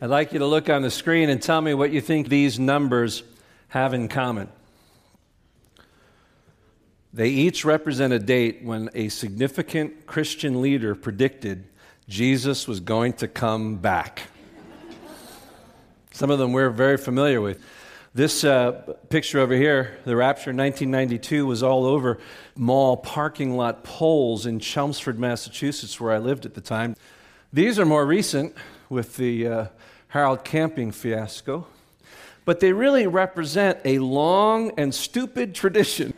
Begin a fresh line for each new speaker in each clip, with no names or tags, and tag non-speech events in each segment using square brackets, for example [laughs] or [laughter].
I'd like you to look on the screen and tell me what you think these numbers have in common. They each represent a date when a significant Christian leader predicted Jesus was going to come back. Some of them we're very familiar with. This uh, picture over here, the rapture in 1992, was all over mall parking lot poles in Chelmsford, Massachusetts, where I lived at the time. These are more recent with the uh, Harold Camping fiasco, but they really represent a long and stupid tradition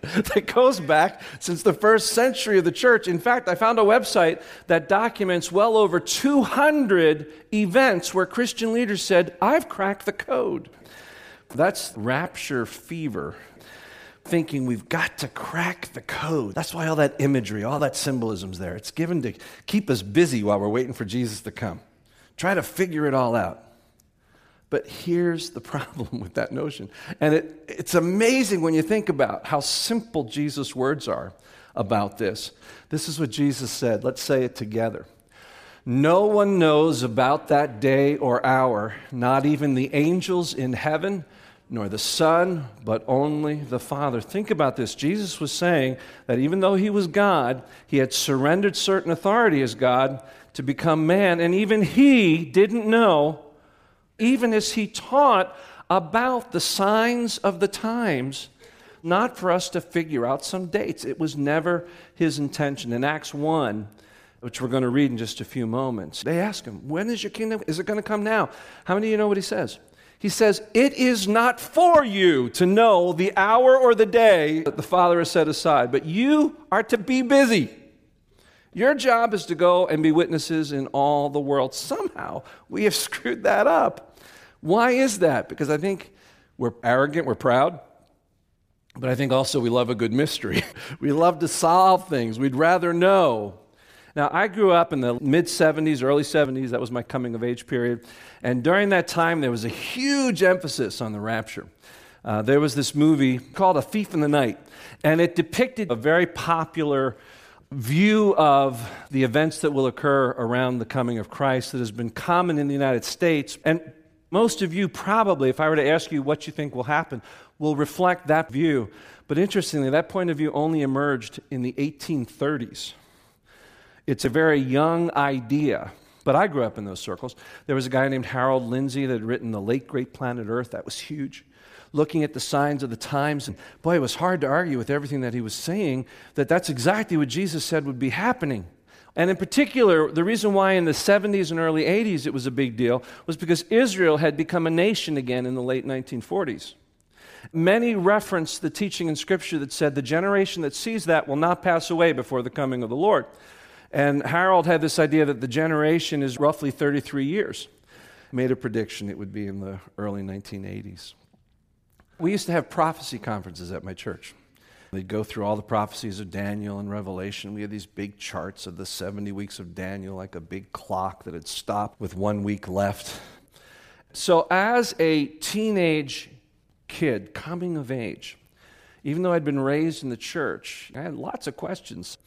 [laughs] that goes back since the first century of the church. In fact, I found a website that documents well over 200 events where Christian leaders said, I've cracked the code. That's rapture fever. Thinking we've got to crack the code. That's why all that imagery, all that symbolism's there. It's given to keep us busy while we're waiting for Jesus to come. Try to figure it all out. But here's the [laughs] problem with that notion. And it, it's amazing when you think about how simple Jesus' words are about this. This is what Jesus said. Let's say it together. No one knows about that day or hour, not even the angels in heaven, nor the Son, but only the Father. Think about this. Jesus was saying that even though he was God, he had surrendered certain authority as God to become man, and even he didn't know even as he taught about the signs of the times, not for us to figure out some dates. It was never his intention. In Acts 1, which we're going to read in just a few moments, they ask him, When is your kingdom? Is it going to come now? How many of you know what he says? He says, It is not for you to know the hour or the day that the Father has set aside, but you are to be busy. Your job is to go and be witnesses in all the world. Somehow we have [laughs] screwed that up. Why is that? Because I think we're arrogant, we're proud, but I think also we love a good mystery. [laughs] we love to solve things, we'd rather know. Now, I grew up in the mid 70s, early 70s. That was my coming of age period. And during that time, there was a huge emphasis on the rapture. Uh, there was this movie called A Thief in the Night, and it depicted a very popular view of the events that will occur around the coming of Christ that has been common in the United States. And most of you probably, if I were to ask you what you think will happen, will reflect that view. But interestingly, that point of view only emerged in the 1830s. It's a very young idea, but I grew up in those circles. There was a guy named Harold Lindsey that had written The Late Great Planet Earth. That was huge. Looking at the signs of the times, and boy, it was hard to argue with everything that he was saying that that's exactly what Jesus said would be happening. And in particular, the reason why in the 70s and early 80s it was a big deal was because Israel had become a nation again in the late 1940s. Many referenced the teaching in Scripture that said the generation that sees that will not pass away before the coming of the Lord. And Harold had this idea that the generation is roughly 33 years. Made a prediction it would be in the early 1980s. We used to have prophecy conferences at my church. They'd go through all the prophecies of Daniel and Revelation. We had these big charts of the 70 weeks of Daniel, like a big clock that had stopped with one week left. So, as a teenage kid coming of age, even though I'd been raised in the church, I had lots of questions.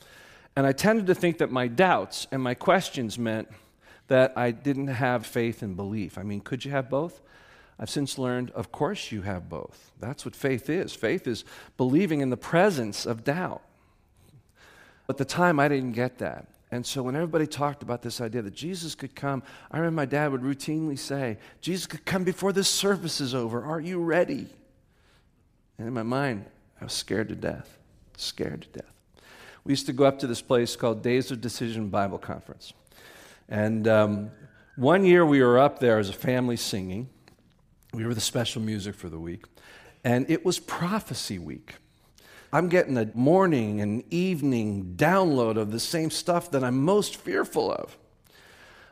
And I tended to think that my doubts and my questions meant that I didn't have faith and belief. I mean, could you have both? I've since learned, of course, you have both. That's what faith is. Faith is believing in the presence of doubt. At the time, I didn't get that. And so when everybody talked about this idea that Jesus could come, I remember my dad would routinely say, Jesus could come before this service is over. Are you ready? And in my mind, I was scared to death. Scared to death. We used to go up to this place called Days of Decision Bible Conference. And um, one year we were up there as a family singing. We were the special music for the week, and it was prophecy week. I'm getting a morning and evening download of the same stuff that I'm most fearful of.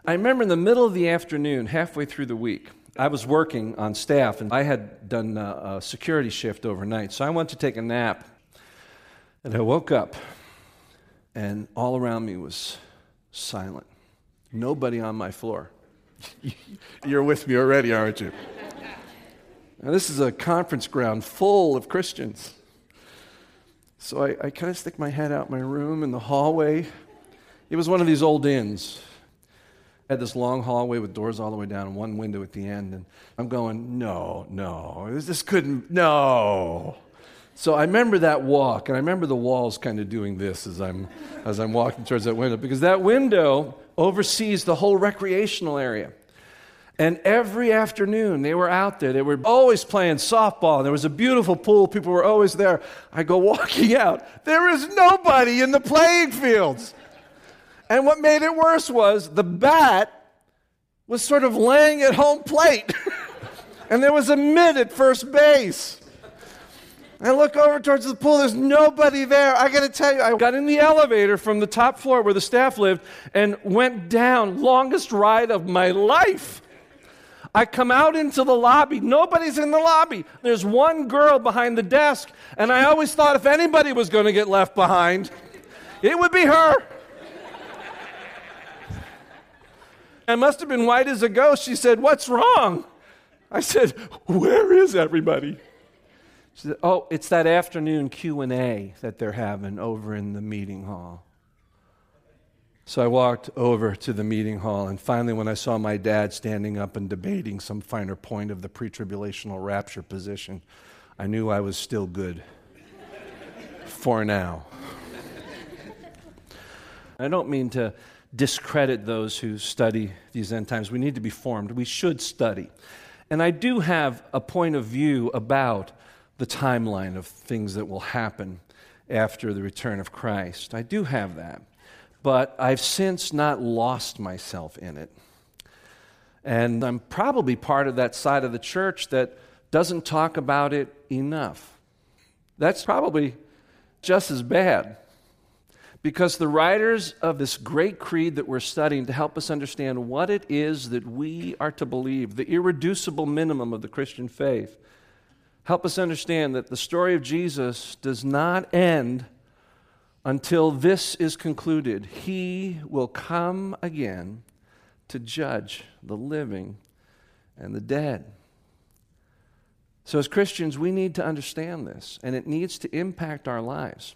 I remember in the middle of the afternoon, halfway through the week, I was working on staff and I had done a, security shift overnight. So I went to take a nap and I woke up and all around me was silent. Nobody on my floor. [laughs] You're with me already, aren't you? Now, this is a conference ground full of Christians. So I, I kind of stick my head out my room in the hallway. It was one of these old inns. I had this long hallway with doors all the way down one window at the end. And I'm going, no, no, this couldn't, no. So I remember that walk, and I remember the walls kind of doing this as I'm, as I'm walking towards that window, because that window oversees the whole recreational area. And every afternoon they were out there. They were always playing softball. And there was a beautiful pool. People were always there. I go walking out. There is nobody in the playing fields. And what made it worse was the bat was sort of laying at home plate. [laughs] and there was a mid at first base. I look over towards the pool, there's nobody there. I gotta tell you, I got in the elevator from the top floor where the staff lived and went down, longest ride of my life. I come out into the lobby. Nobody's in the lobby. There's one girl behind the desk, and I always thought if anybody was going to get left behind, it would be her. I must have been white as a ghost. She said, What's wrong? I said, Where is everybody? She said, Oh, it's that afternoon Q&A that they're having over in the meeting hall. So I walked over to the meeting hall, and finally, when I saw my dad standing up and debating some finer point of the pre tribulational rapture position, I knew I was still good for now. I don't mean to discredit those who study these end times. We need to be formed. We should study. And I do have a point of view about the timeline of things that will happen after the return of Christ. I do have that. But I've since not lost myself in it. And I'm probably part of that side of the church that doesn't talk about it enough. That's probably just as bad. Because the writers of this great creed that we're studying to help us understand what it is that we are to believe, the irreducible minimum of the Christian faith, help us understand that the story of Jesus does not end until this is concluded. He will come again to judge the living and the dead. So, as Christians, we need to understand this, and it needs to impact our lives.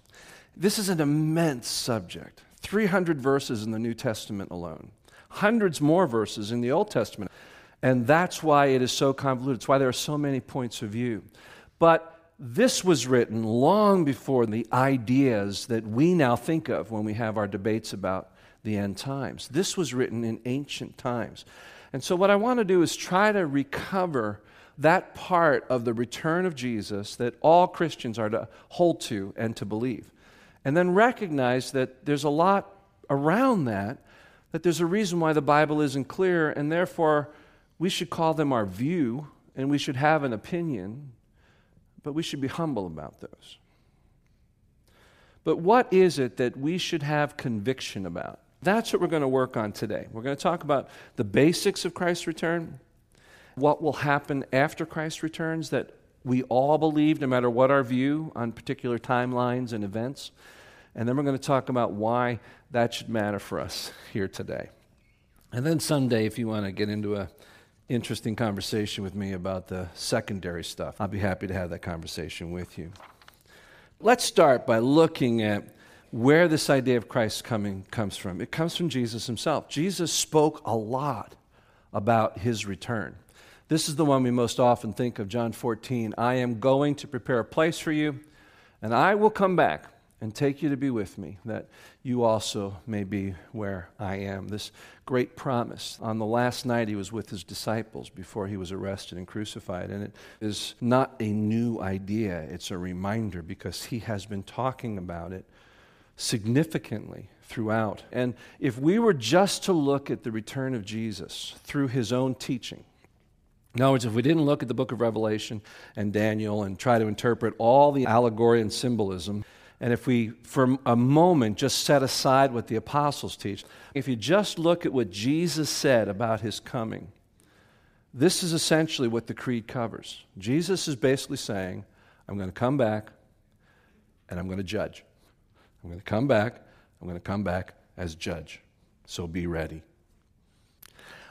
This is an immense subject 300 verses in the New Testament alone, hundreds more verses in the Old Testament. And that's why it is so convoluted. It's why there are so many points of view. But this was written long before the ideas that we now think of when we have our debates about the end times. This was written in ancient times. And so, what I want to do is try to recover that part of the return of Jesus that all Christians are to hold to and to believe. And then recognize that there's a lot around that, that there's a reason why the Bible isn't clear, and therefore we should call them our view and we should have an opinion, but we should be humble about those. But what is it that we should have conviction about? That's what we're going to work on today. We're going to talk about the basics of Christ's return, what will happen after Christ returns that we all believe, no matter what our view on particular timelines and events. And then we're going to talk about why that should matter for us here today. And then someday, if you want to get into an interesting conversation with me about the secondary stuff, I'll be happy to have that conversation with you. Let's start by looking at where this idea of Christ coming comes from. It comes from Jesus himself. Jesus spoke a lot about his return. This is the one we most often think of, John 14. I am going to prepare a place for you, and I will come back and take you to be with me, that you also may be where I am. This great promise. On the last night, he was with his disciples before he was arrested and crucified. And it is not a new idea, it's a reminder because he has been talking about it significantly throughout. And if we were just to look at the return of Jesus through his own teaching, in other words, if we didn't look at the book of Revelation and Daniel and try to interpret all the allegory and symbolism, and if we, for a moment, just set aside what the apostles teach, if you just look at what Jesus said about his coming, this is essentially what the creed covers. Jesus is basically saying, I'm going to come back and I'm going to judge. I'm going to come back, I'm going to come back as judge. So be ready.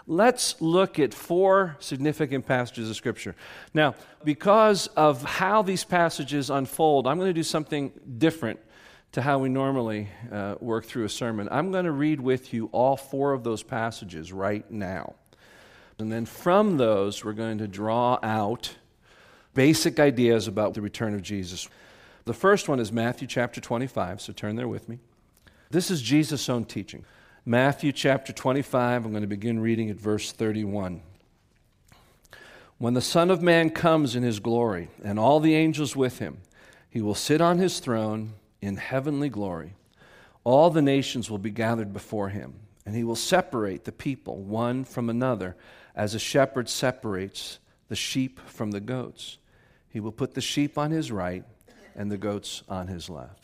Let's look at four significant passages of Scripture. Now, because of how these passages unfold, I'm going to do something different to how we normally uh, work through a sermon. I'm going to read with you all four of those passages right now. And then from those, we're going to draw out basic ideas about the return of Jesus. The first one is Matthew chapter 25, so turn there with me. This is Jesus' own teaching. Matthew chapter 25, I'm going to begin reading at verse 31. When the Son of Man comes in his glory, and all the angels with him, he will sit on his throne in heavenly glory. All the nations will be gathered before him, and he will separate the people one from another, as a shepherd separates the sheep from the goats. He will put the sheep on his right and the goats on his left.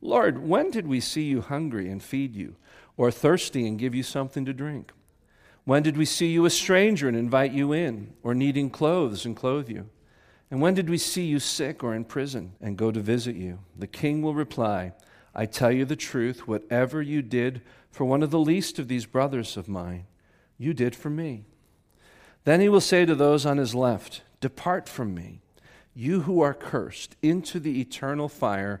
Lord, when did we see you hungry and feed you, or thirsty and give you something to drink? When did we see you a stranger and invite you in, or needing clothes and clothe you? And when did we see you sick or in prison and go to visit you? The king will reply, I tell you the truth, whatever you did for one of the least of these brothers of mine, you did for me. Then he will say to those on his left, Depart from me, you who are cursed, into the eternal fire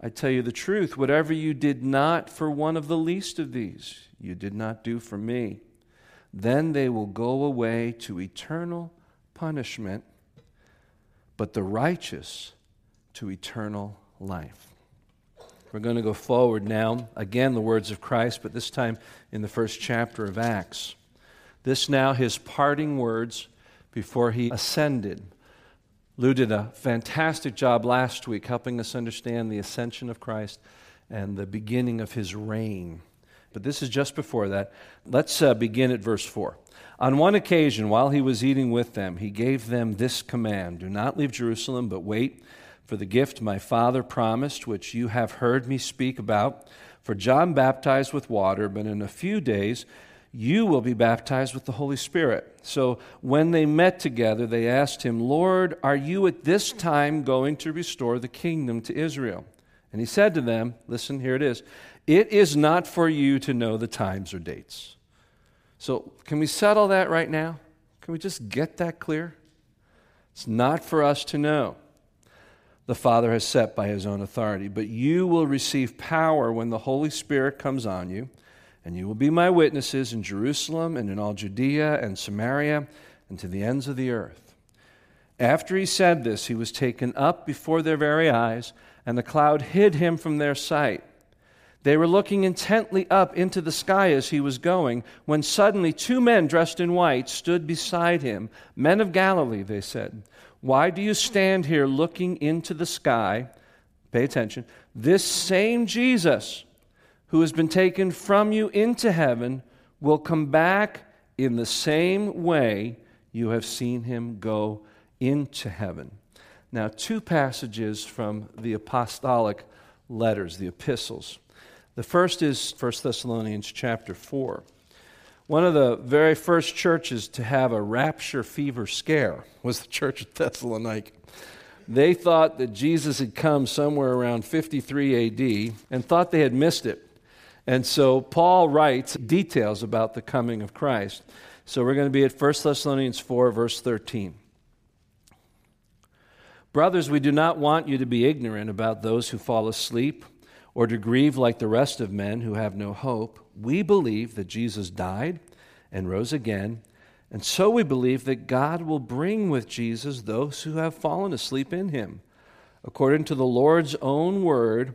I tell you the truth, whatever you did not for one of the least of these, you did not do for me. Then they will go away to eternal punishment, but the righteous to eternal life. We're going to go forward now. Again, the words of Christ, but this time in the first chapter of Acts. This now his parting words before he ascended Lou did a fantastic job last week helping us understand the ascension of Christ and the beginning of his reign. But this is just before that. Let's uh, begin at verse 4. On one occasion, while he was eating with them, he gave them this command Do not leave Jerusalem, but wait for the gift my Father promised, which you have heard me speak about. For John baptized with water, but in a few days you will be baptized with the Holy Spirit. So when they met together, they asked him, Lord, are you at this time going to restore the kingdom to Israel? And he said to them, Listen, here it is. It is not for you to know the times or dates. So, can we settle that right now? Can we just get that clear? It's not for us to know. The Father has set by his own authority, but you will receive power when the Holy Spirit comes on you and you will be my witnesses in Jerusalem and in all Judea and Samaria and to the ends of the earth. After he said this, he was taken up before their very eyes, and the cloud hid him from their sight. They were looking intently up into the sky as he was going, when suddenly two men dressed in white stood beside him. Men of Galilee, they said, Why do you stand here looking into the sky? Pay attention. This same Jesus who has been taken from you into heaven will come back in the same way you have seen him go into heaven. Now, two passages from the apostolic letters, the epistles. The first is 1 Thessalonians chapter 4. One of the very first churches to have a rapture fever scare was the church of Thessalonica. They thought that Jesus had come somewhere around 53 AD and thought they had missed it. And so Paul writes details about the coming of Christ. So we're going to be at 1 Thessalonians 4, verse 13. Brothers, we do not want you to be ignorant about those who fall asleep or to grieve like the rest of men who have no hope. We believe that Jesus died and rose again, and so we believe that God will bring with Jesus those who have fallen asleep in him. According to the Lord's own word,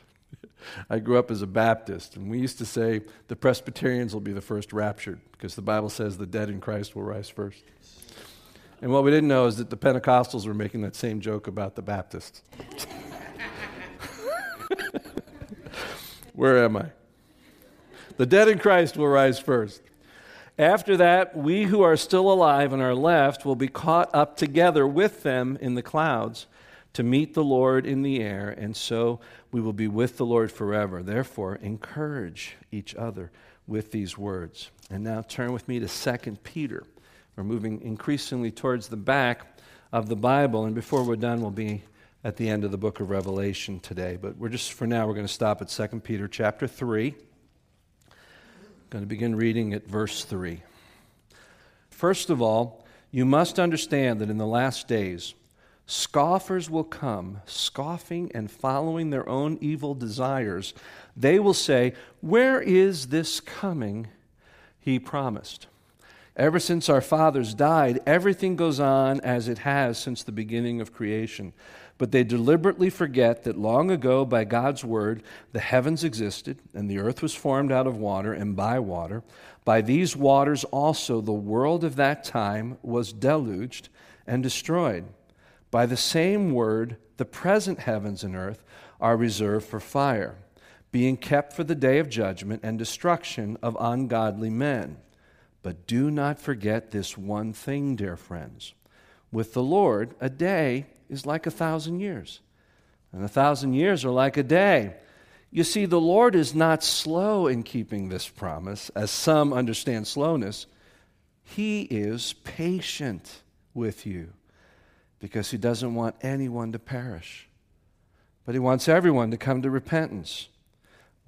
I grew up as a Baptist, and we used to say the Presbyterians will be the first raptured because the Bible says the dead in Christ will rise first. And what we didn't know is that the Pentecostals were making that same joke about the Baptists. Where am I? The dead in Christ will rise first. After that, we who are still alive and are left will be caught up together with them in the clouds to meet the Lord in the air, and so we will be with the Lord forever. Therefore, encourage each other with these words. And now turn with me to 2 Peter. We're moving increasingly towards the back of the Bible, and before we're done, we'll be at the end of the book of Revelation today. But we're just, for now, we're going to stop at 2 Peter chapter 3. I'm going to begin reading at verse 3. First of all, you must understand that in the last days, Scoffers will come, scoffing and following their own evil desires. They will say, Where is this coming he promised? Ever since our fathers died, everything goes on as it has since the beginning of creation. But they deliberately forget that long ago, by God's word, the heavens existed, and the earth was formed out of water and by water. By these waters also the world of that time was deluged and destroyed. By the same word, the present heavens and earth are reserved for fire, being kept for the day of judgment and destruction of ungodly men. But do not forget this one thing, dear friends. With the Lord, a day is like a thousand years, and a thousand years are like a day. You see, the Lord is not slow in keeping this promise, as some understand slowness. He is patient with you because he doesn't want anyone to perish, but he wants everyone to come to repentance.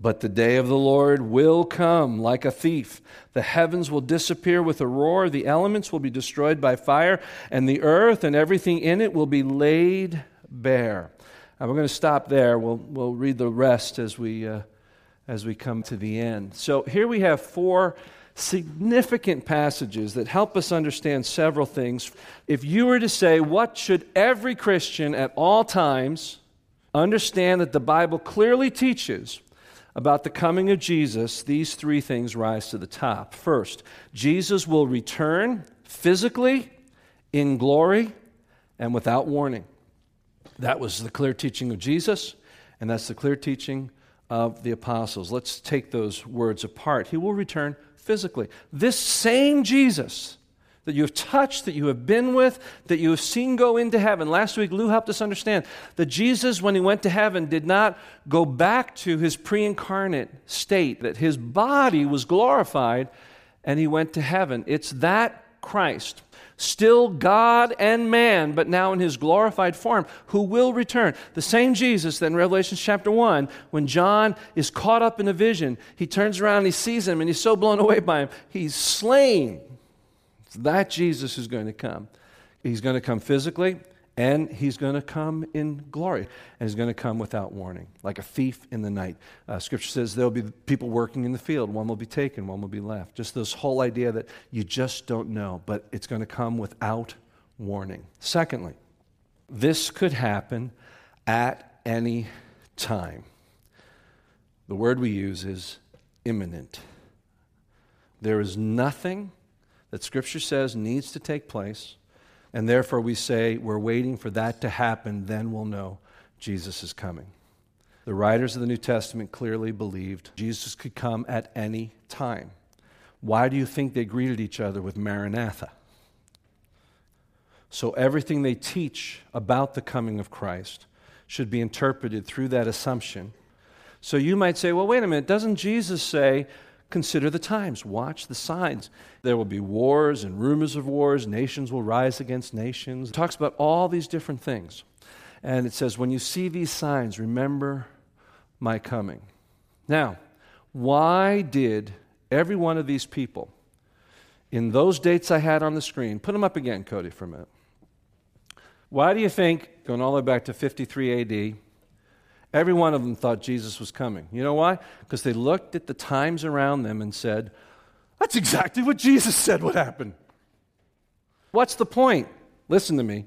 But the day of the Lord will come like a thief. The heavens will disappear with a roar, the elements will be destroyed by fire, and the earth and everything in it will be laid bare. Now we're going to stop there. We'll, we'll read the rest as we, uh, as we come to the end. So here we have four significant passages that help us understand several things. If you were to say, what should every Christian at all times understand that the Bible clearly teaches about the coming of Jesus, these three things rise to the top. First, Jesus will return physically, in glory, and without warning. That was the clear teaching of Jesus, and that's the clear teaching of the apostles. Let's take those words apart. He will return physically. This same Jesus that you have touched, that you have been with, that you have seen go into heaven. Last week, Lou helped us understand that Jesus, when he went to heaven, did not go back to his pre incarnate state, that his body was glorified and he went to heaven. It's that Christ still God and man, but now in his glorified form, who will return. The same Jesus that in Revelation chapter 1, when John is caught up in a vision, he turns around and he sees him and he's so blown away by him, he's slain. It's that Jesus who's going to come. He's going to come physically, and he's going to come in glory. And he's going to come without warning, like a thief in the night. Uh, scripture says there'll be people working in the field. One will be taken, one will be left. Just this whole idea that you just don't know, but it's going to come without warning. Secondly, this could happen at any time. The word we use is imminent. There is nothing that Scripture says needs to take place and therefore, we say we're waiting for that to happen, then we'll know Jesus is coming. The writers of the New Testament clearly believed Jesus could come at any time. Why do you think they greeted each other with Maranatha? So, everything they teach about the coming of Christ should be interpreted through that assumption. So, you might say, well, wait a minute, doesn't Jesus say, Consider the times, watch the signs. There will be wars and rumors of wars, nations will rise against nations. It talks about all these different things. And it says, When you see these signs, remember my coming. Now, why did every one of these people, in those dates I had on the screen, put them up again, Cody, for a minute. Why do you think, going all the way back to 53 AD, every one of them thought Jesus was coming? You know why? Because they looked at the times around them and said, That's exactly what Jesus said would happen. What's the point? Listen to me.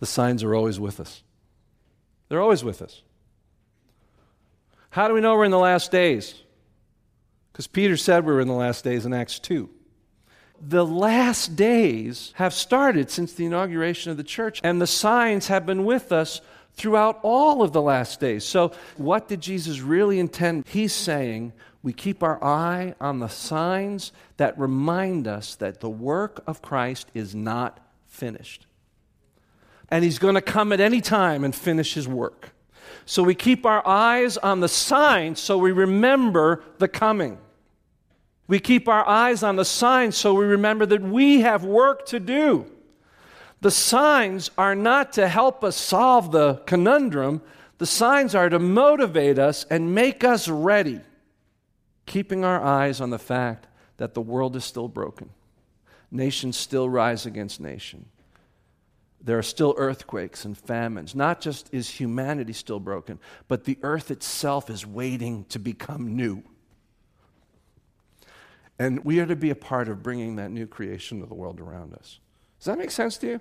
The signs are always with us. They're always with us. How do we know we're in the last days? Because Peter said we were in the last days in Acts 2. The last days have started since the inauguration of the church, and the signs have been with us throughout all of the last days. So, what did Jesus really intend? He's saying we keep our eye on the signs that remind us that the work of Christ is not finished. And he's going to come at any time and finish his work. So we keep our eyes on the signs so we remember the coming. We keep our eyes on the signs so we remember that we have work to do. The signs are not to help us solve the conundrum, the signs are to motivate us and make us ready, keeping our eyes on the fact that the world is still broken. Nations still rise against nation there are still earthquakes and famines. Not just is humanity still broken, but the earth itself is waiting to become new. And we are to be a part of bringing that new creation to the world around us. Does that make sense to you?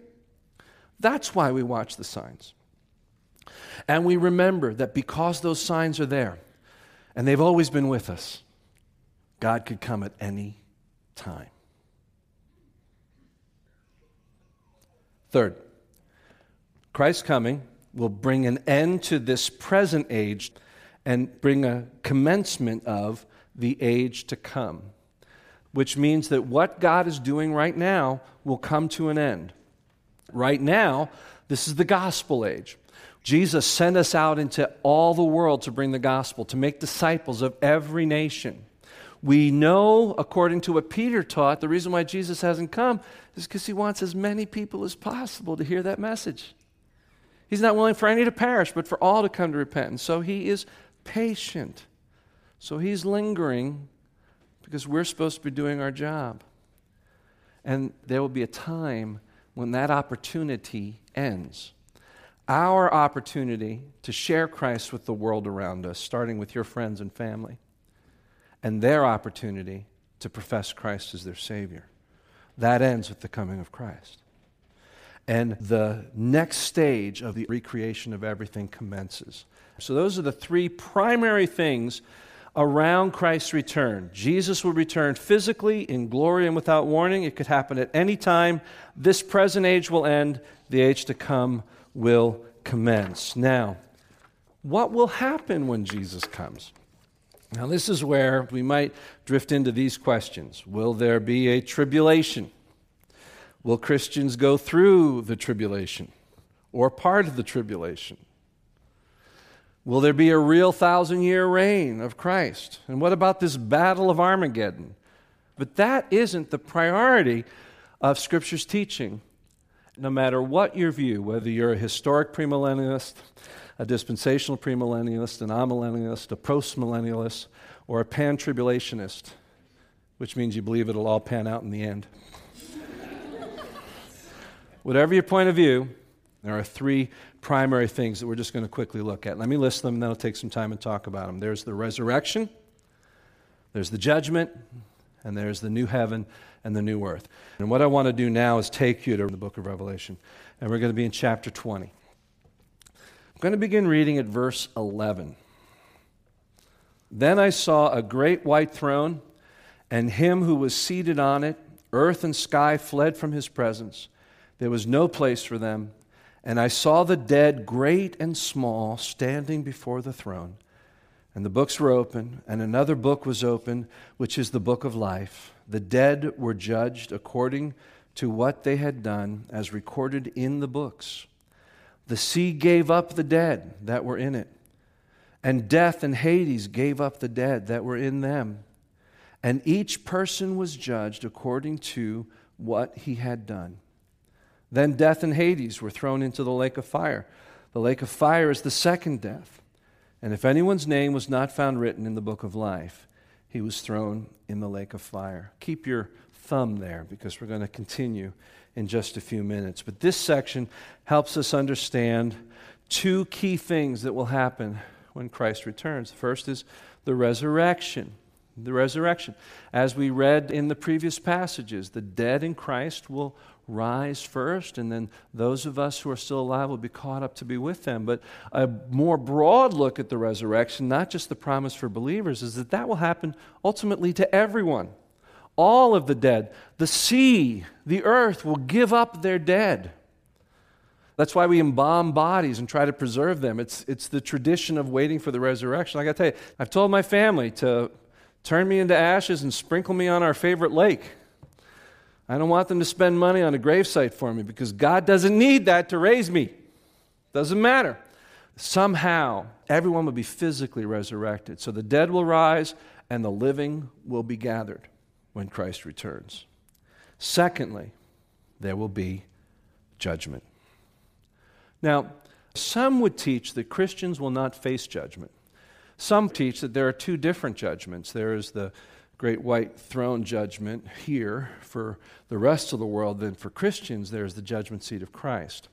That's why we watch the signs. And we remember that because those signs are there, and they've always been with us, God could come at any time. Third, Christ's coming will bring an end to this present age and bring a commencement of the age to come, which means that what God is doing right now will come to an end. Right now, this is the gospel age. Jesus sent us out into all the world to bring the gospel, to make disciples of every nation. We know, according to what Peter taught, the reason why Jesus hasn't come is because he wants as many people as possible to hear that message. He's not willing for any to perish, but for all to come to repentance. So he is patient. So he's lingering because we're supposed to be doing our job. And there will be a time when that opportunity ends. Our opportunity to share Christ with the world around us, starting with your friends and family, and their opportunity to profess Christ as their Savior. That ends with the coming of Christ and the next stage of the recreation of everything commences. So, those are the three primary things around Christ's return. Jesus will return physically in glory and without warning. It could happen at any time. This present age will end, the age to come will commence. Now, what will happen when Jesus comes? Now, this is where we might drift into these questions Will there be a tribulation? Will Christians go through the tribulation or part of the tribulation? Will there be a real thousand year reign of Christ? And what about this battle of Armageddon? But that isn't the priority of Scripture's teaching. No matter what your view, whether you're a historic premillennialist, a dispensational premillennialist, an amillennialist, a postmillennialist, or a pan tribulationist, which means you believe it'll all pan out in the end. [laughs] Whatever your point of view, there are three primary things that we're just going to quickly look at. Let me list them, and then I'll take some time and talk about them. There's the resurrection, there's the judgment, and there's the new heaven and the new earth. And what I want to do now is take you to the book of Revelation, and we're going to be in chapter 20. I'm going to begin reading at verse 11. Then I saw a great white throne, and him who was seated on it. Earth and sky fled from his presence there was no place for them. And I saw the dead, great and small, standing before the throne. And the books were open, and another book was open, which is the book of life. The dead were judged according to what they had done, as recorded in the books. The sea gave up the dead that were in it, and death and Hades gave up the dead that were in them. And each person was judged according to what he had done. Then death and Hades were thrown into the lake of fire. The lake of fire is the second death. And if anyone's name was not found written in the book of life, he was thrown in the lake of fire. Keep your thumb there because we're going to continue in just a few minutes. But this section helps us understand two key things that will happen when Christ returns. The first is the resurrection. The resurrection. As we read in the previous passages, the dead in Christ will rise first, and then those of us who are still alive will be caught up to be with them. But a more broad look at the resurrection, not just the promise for believers, is that that will happen ultimately to everyone. All of the dead. The sea, the earth will give up their dead. That's why we embalm bodies and try to preserve them. It's, it's the tradition of waiting for the resurrection. I got to tell you, I've told my family to turn me into ashes and sprinkle me on our favorite lake. I don't want them to spend money on a gravesite for me because God doesn't need that to raise me. Doesn't matter. Somehow, everyone will be physically resurrected. So the dead will rise and the living will be gathered when Christ returns. Secondly, there will be judgment. Now, some would teach that Christians will not face judgment. Some teach that there are two different judgments. There is the great white throne judgment here for the rest of the world, then for Christians, there's the judgment seat of Christ.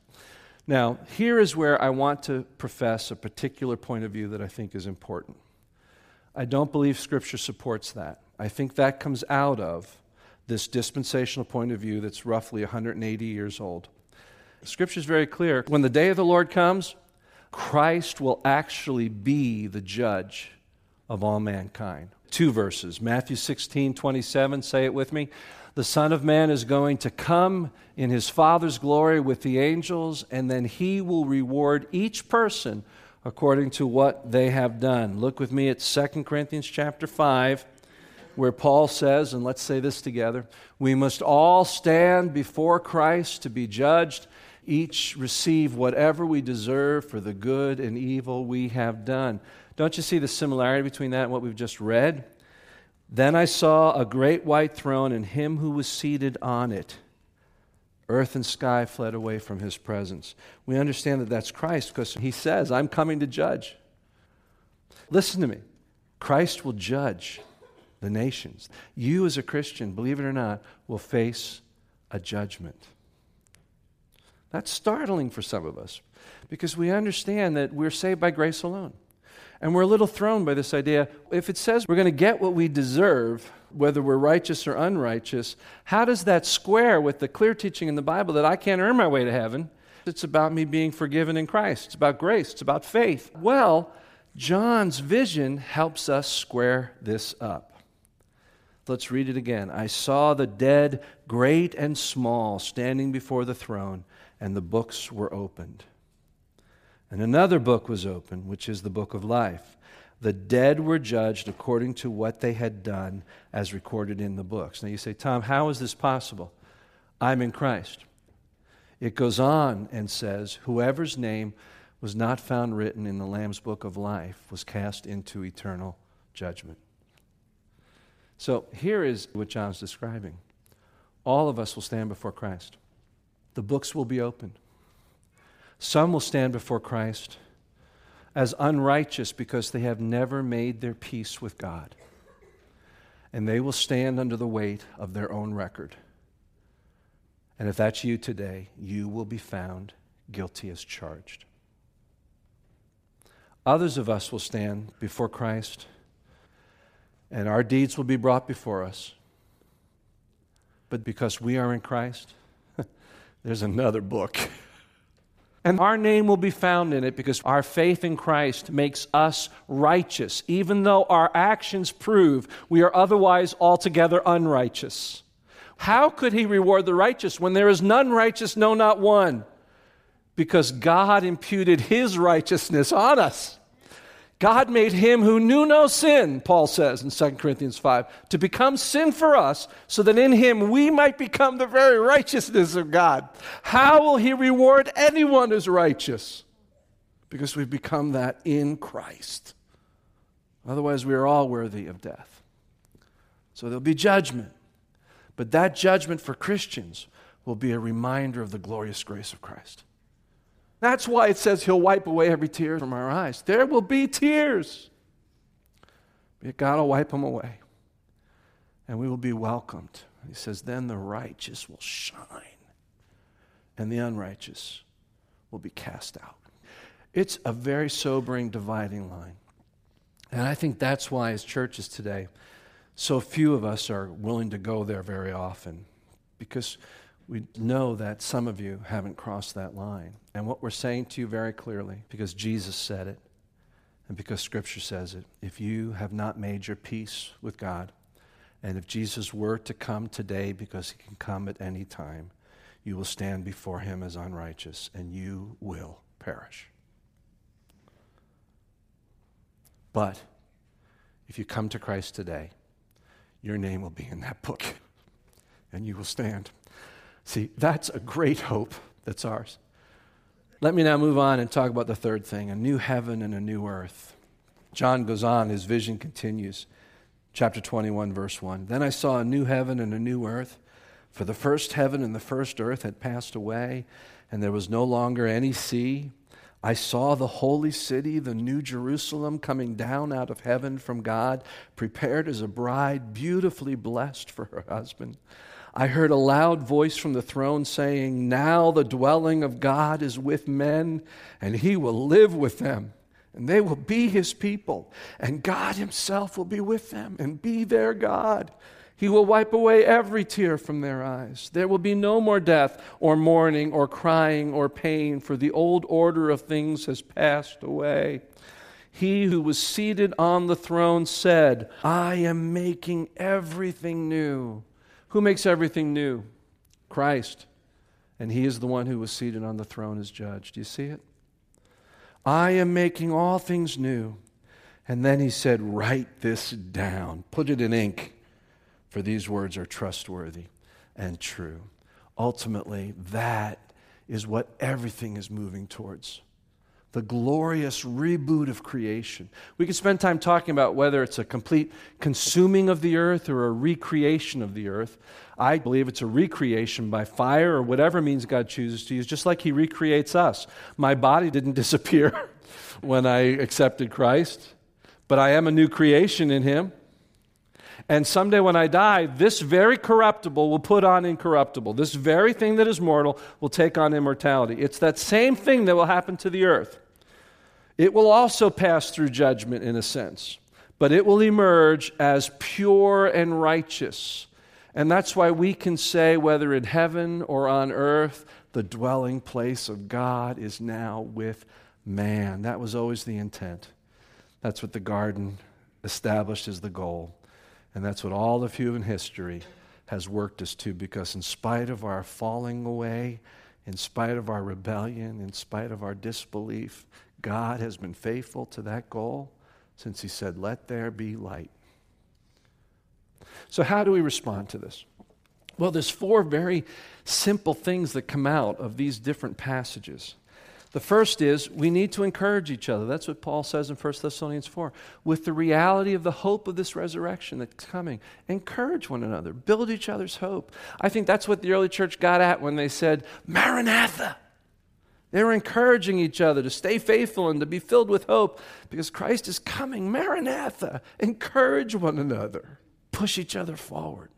Now, here is where I want to profess a particular point of view that I think is important. I don't believe Scripture supports that. I think that comes out of this dispensational point of view that's roughly 180 years old. Scripture is very clear. When the day of the Lord comes, Christ will actually be the judge of all mankind two verses. Matthew 16, 27, say it with me. The Son of Man is going to come in his Father's glory with the angels, and then he will reward each person according to what they have done. Look with me at 2 Corinthians chapter 5, where Paul says, and let's say this together we must all stand before Christ to be judged, each receive whatever we deserve for the good and evil we have done. Don't you see the similarity between that and what we've just read? Then I saw a great white throne and him who was seated on it. Earth and sky fled away from his presence. We understand that that's Christ because he says, I'm coming to judge. Listen to me. Christ will judge the nations. You, as a Christian, believe it or not, will face a judgment. That's startling for some of us because we understand that we're saved by grace alone. And we're a little thrown by this idea. If it says we're going to get what we deserve, whether we're righteous or unrighteous, how does that square with the clear teaching in the Bible that I can't earn my way to heaven? It's about me being forgiven in Christ. It's about grace. It's about faith. Well, John's vision helps us square this up. Let's read it again. I saw the dead, great and small, standing before the throne, and the books were opened. And another book was opened, which is the book of life. The dead were judged according to what they had done, as recorded in the books. Now you say, Tom, how is this possible? I'm in Christ. It goes on and says, Whoever's name was not found written in the Lamb's book of life was cast into eternal judgment. So here is what John's describing. All of us will stand before Christ. The books will be opened. Some will stand before Christ as unrighteous because they have never made their peace with God. And they will stand under the weight of their own record. And if that's you today, you will be found guilty as charged. Others of us will stand before Christ, and our deeds will be brought before us. But because we are in Christ, there's another book. And our name will be found in it because our faith in Christ makes us righteous, even though our actions prove we are otherwise altogether unrighteous. How could he reward the righteous when there is none righteous, no, not one? Because God imputed his righteousness on us. God made him who knew no sin, Paul says in 2 Corinthians 5, to become sin for us, so that in him we might become the very righteousness of God. How will he reward anyone who's righteous? Because we've become that in Christ. Otherwise, we are all worthy of death. So there'll be judgment. But that judgment for Christians will be a reminder of the glorious grace of Christ. That's why it says he'll wipe away every tear from our eyes. There will be tears, but God will wipe them away, and we will be welcomed. He says, then the righteous will shine and the unrighteous will be cast out. It's a very sobering dividing line. And I think that's why, as churches today, so few of us are willing to go there very often because we know that some of you haven't crossed that line. And what we're saying to you very clearly, because Jesus said it and because Scripture says it, if you have not made your peace with God, and if Jesus were to come today, because he can come at any time, you will stand before him as unrighteous and you will perish. But if you come to Christ today, your name will be in that book [laughs] and you will stand. See, that's a great hope that's ours. Let me now move on and talk about the third thing a new heaven and a new earth. John goes on, his vision continues. Chapter 21, verse 1. Then I saw a new heaven and a new earth, for the first heaven and the first earth had passed away, and there was no longer any sea. I saw the holy city, the new Jerusalem, coming down out of heaven from God, prepared as a bride, beautifully blessed for her husband. I heard a loud voice from the throne saying, Now the dwelling of God is with men, and he will live with them, and they will be his people, and God himself will be with them and be their God. He will wipe away every tear from their eyes. There will be no more death, or mourning, or crying, or pain, for the old order of things has passed away. He who was seated on the throne said, I am making everything new. Who makes everything new? Christ. And he is the one who was seated on the throne as judge. Do you see it? I am making all things new. And then he said, Write this down, put it in ink, for these words are trustworthy and true. Ultimately, that is what everything is moving towards the glorious reboot of creation. We could spend time talking about whether it's a complete consuming of the earth or a recreation of the earth. I believe it's a recreation by fire or whatever means God chooses to use, just like He recreates us. My body didn't [laughs] disappear when I accepted Christ, but I am a new creation in Him. And someday when I die, this very corruptible will put on incorruptible. This very thing that is mortal will take on immortality. It's that same thing that will happen to the earth. It will also pass through judgment in a sense, but it will emerge as pure and righteous. And that's why we can say, whether in heaven or on earth, the dwelling place of God is now with man. That was always the intent. That's what the garden established as the goal. And that's what all of human history has worked us to because, in spite of our falling away, in spite of our rebellion, in spite of our disbelief, God has been faithful to that goal since He said, Let there be light. So, how do we respond to this? Well, there's four very simple things that come out of these different passages. The first is we need to encourage each other. That's what Paul says in 1 Thessalonians 4. With the reality of the hope of this resurrection that's coming, encourage one another, build each other's hope. I think that's what the early church got at when they said, Maranatha. They were encouraging each other to stay faithful and to be filled with hope because Christ is coming. Maranatha. Encourage one another. Push each other forward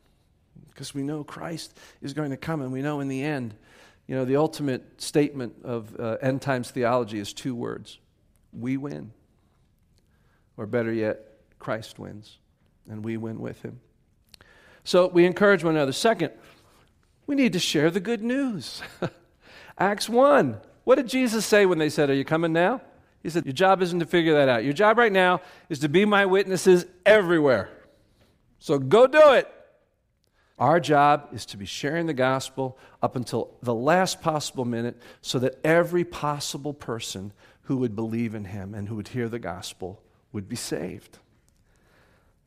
because we know Christ is going to come and we know in the end, you know, the ultimate statement of uh, end times theology is two words we win. Or better yet, Christ wins and we win with him. So we encourage one another. Second, we need to share the good news. [laughs] Acts 1 what did Jesus say when they said, Are you coming now? He said, Your job isn't to figure that out. Your job right now is to be my witnesses everywhere. So go do it. Our job is to be sharing the gospel up until the last possible minute so that every possible person who would believe in him and who would hear the gospel would be saved.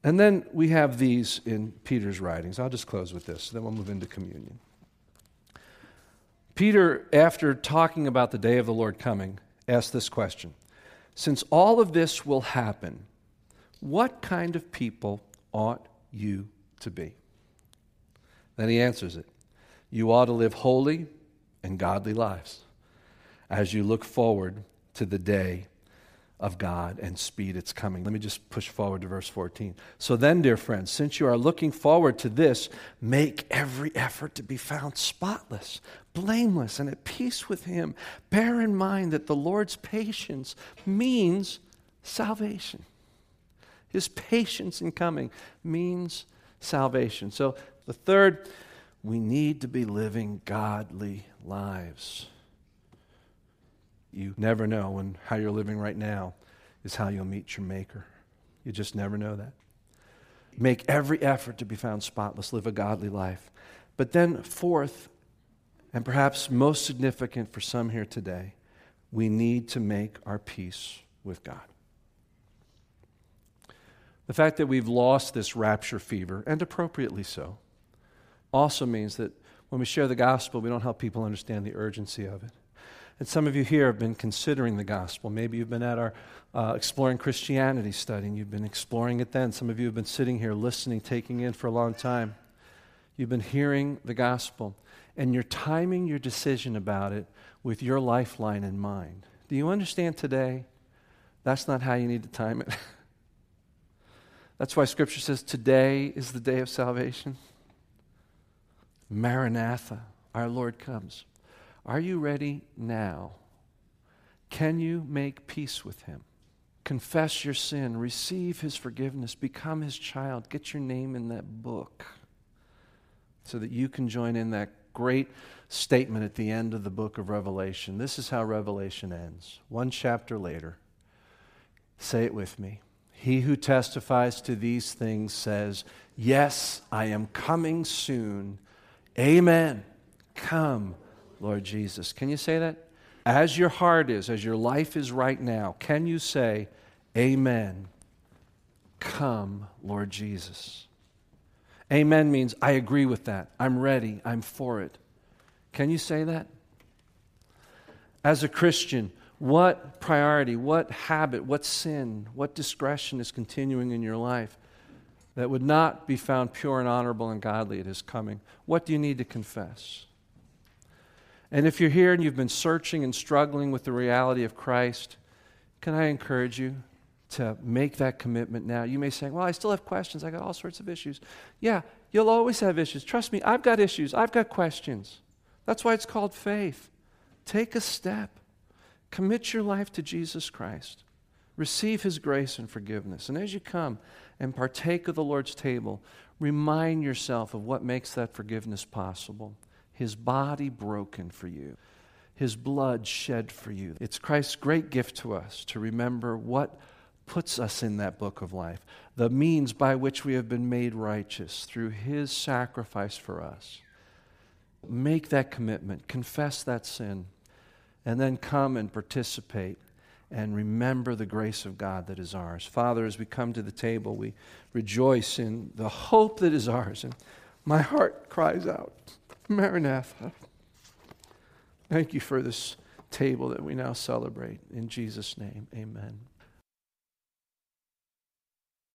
And then we have these in Peter's writings. I'll just close with this, then we'll move into communion. Peter, after talking about the day of the Lord coming, asked this question Since all of this will happen, what kind of people ought you to be? Then he answers it You ought to live holy and godly lives as you look forward to the day of God and speed its coming. Let me just push forward to verse 14. So then, dear friends, since you are looking forward to this, make every effort to be found spotless, blameless, and at peace with Him. Bear in mind that the Lord's patience means salvation. His patience in coming means salvation. So, the third, we need to be living godly lives. You never know when how you're living right now is how you'll meet your Maker. You just never know that. Make every effort to be found spotless, live a godly life. But then, fourth, and perhaps most significant for some here today, we need to make our peace with God. The fact that we've lost this rapture fever, and appropriately so, also means that when we share the gospel, we don't help people understand the urgency of it. And some of you here have been considering the gospel. Maybe you've been at our uh, Exploring Christianity study and you've been exploring it then. Some of you have been sitting here listening, taking in for a long time. You've been hearing the gospel and you're timing your decision about it with your lifeline in mind. Do you understand today? That's not how you need to time it. [laughs] That's why Scripture says today is the day of salvation. Maranatha, our Lord comes. Are you ready now? Can you make peace with him? Confess your sin, receive his forgiveness, become his child, get your name in that book so that you can join in that great statement at the end of the book of Revelation. This is how Revelation ends. One chapter later. Say it with me. He who testifies to these things says, Yes, I am coming soon. Amen. Come, Lord Jesus. Can you say that? As your heart is, as your life is right now, can you say, Amen? Come, Lord Jesus. Amen means I agree with that. I'm ready. I'm for it. Can you say that? As a Christian, what priority, what habit, what sin, what discretion is continuing in your life that would not be found pure and honorable and godly at His coming? What do you need to confess? And if you're here and you've been searching and struggling with the reality of Christ, can I encourage you to make that commitment now? You may say, Well, I still have questions. I got all sorts of issues. Yeah, you'll always have issues. Trust me, I've got issues. I've got questions. That's why it's called faith. Take a step, commit your life to Jesus Christ, receive his grace and forgiveness. And as you come and partake of the Lord's table, remind yourself of what makes that forgiveness possible his body broken for you, his blood shed for you. It's Christ's great gift to us to remember what puts us in that book of life, the means by which we have been made righteous through his sacrifice for us. Make that commitment, confess that sin, and then come and participate and remember the grace of God that is ours. Father, as we come to the table, we rejoice in the hope that is ours. And my heart cries out. [laughs] Maranatha. Thank you for this table that we now celebrate. In Jesus' name, amen.